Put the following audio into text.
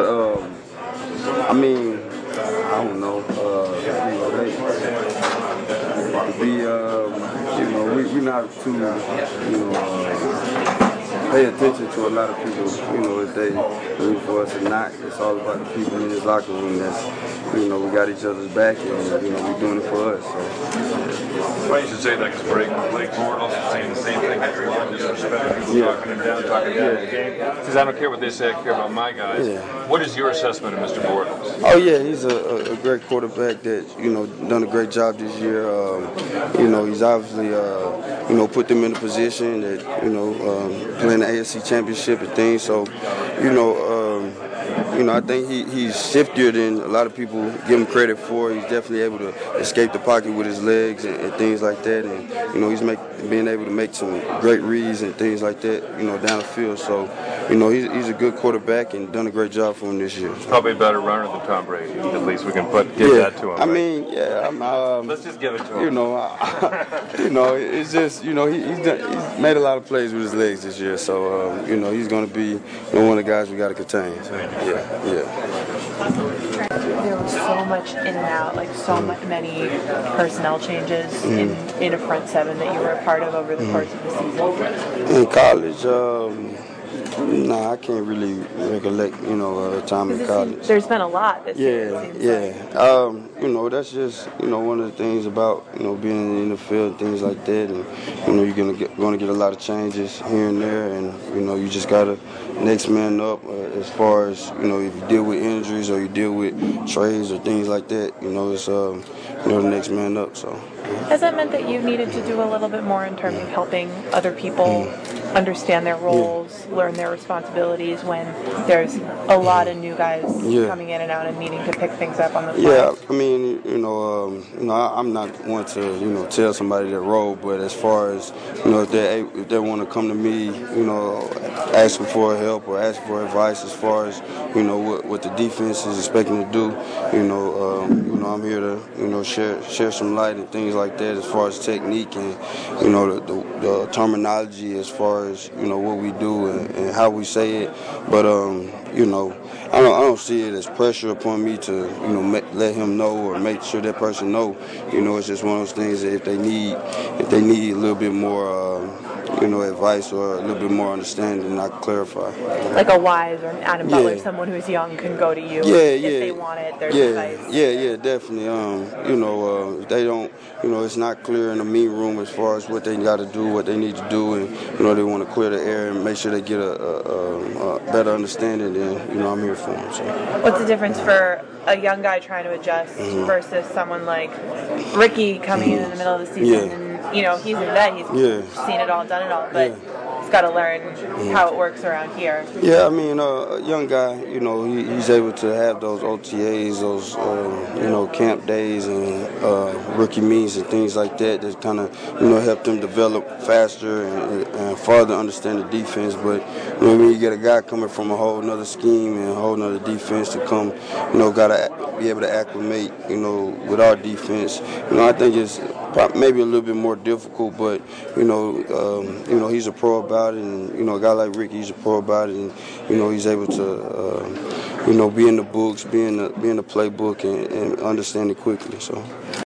Um, I mean, I don't know. Uh, you know, they, we, um, you know, we we not too, you know, uh, pay attention to a lot of people. You know, if they root for us or not. It's all about the people in this locker room. That's, you know, we got each other's back, and you know, we're doing it for us. So. Well, you should say that because Blake, Blake Bortles is saying the same thing. That you're getting disrespect. People Yeah. talking him down, talking down the game. Because I don't care what they say, I care about my guys. Yeah. What is your assessment of Mr. Bortles? Oh yeah, he's a, a, a great quarterback that you know done a great job this year. Um, you know, he's obviously uh, you know put them in a position that you know um, playing the AFC Championship and things. So, you know, you know, I think he, he's shiftier than a lot of people give him credit for. He's definitely able to escape the pocket with his legs and, and things like that. And you know, he's make, being able to make some great reads and things like that. You know, down the field. So, you know, he's, he's a good quarterback and done a great job for him this year. Probably a better runner than Tom Brady. At least we can put give that to him. I right? mean, yeah, I'm, um, let's just give it to him. you know, I, you know, it's just, you know, he, he's, done, he's made a lot of plays with his legs this year. So, um, you know, he's going to be you know, one of the guys we got to contain. So, yeah, yeah. there was so much in and out, like so much, many personnel changes in, in a front seven that you were a part of over the course of the season. In college, um, nah, I can't really recollect, you know, uh, time in college. There's been a lot this year. it Yeah, like. yeah. Um, you know, that's just you know one of the things about you know being in the field, things like that, and you know you're gonna get gonna get a lot of changes here and there, and you know you just gotta next man up uh, as far as you know if you deal with injuries or you deal with trades or things like that. You know, it's um, you know the next man up. So. Has that meant that you needed to do a little bit more in terms of helping other people Mm. understand their roles, learn their responsibilities when there's a lot of new guys Yeah. coming in and out and needing to pick things up on the fly? Yeah, I mean, you know, um, you know, I, I'm not one to, you know, tell somebody their role, but as far as, you know, if they if they want to come to me, you know, asking for help or asking for advice as far as, you know, what, what the defense is expecting to do, you know, um, know, I'm here to, you know, share share some light and things like that as far as technique and, you know, the, the, the terminology as far as, you know, what we do and, and how we say it, but um, you know. I don't, I don't see it as pressure upon me to, you know, ma- let him know or make sure that person know. You know, it's just one of those things that if they need, if they need a little bit more, uh, you know, advice or a little bit more understanding, I clarify. Like a Wise or an Adam Butler, Yeah. someone who's young can go to you Yeah, if yeah. they want it, there's yeah, advice. yeah, yeah, definitely. Um, you know, uh, if they don't, you know, it's not clear in the meeting room as far as what they got to do, what they need to do, and you know, they want to clear the air and make sure they get a, a, a, a better understanding. Then, you know, I'm here for. So. What's the difference for a young guy trying to adjust Mm-hmm. versus someone like Ricky coming in in the middle of the season Yeah. and you know he's a vet, he's Yeah. seen it all, done it all, but got to learn how it works around here. Yeah, I mean, uh, a young guy, you know, he, he's able to have those OTAs, those, um, you know, camp days and uh, rookie meets and things like that that kind of, you know, help them develop faster and, and farther understand the defense. But, you know, when you get a guy coming from a whole nother scheme and a whole nother defense to come, you know, got to be able to acclimate, you know, with our defense, you know, I think it's maybe a little bit more difficult, but, you know, um, you know, he's a pro about it, and you know, a guy like Ricky, he's a pro about it, and you know, he's able to, uh, you know, be in the books, be in the be in the playbook, and, and understand it quickly. So.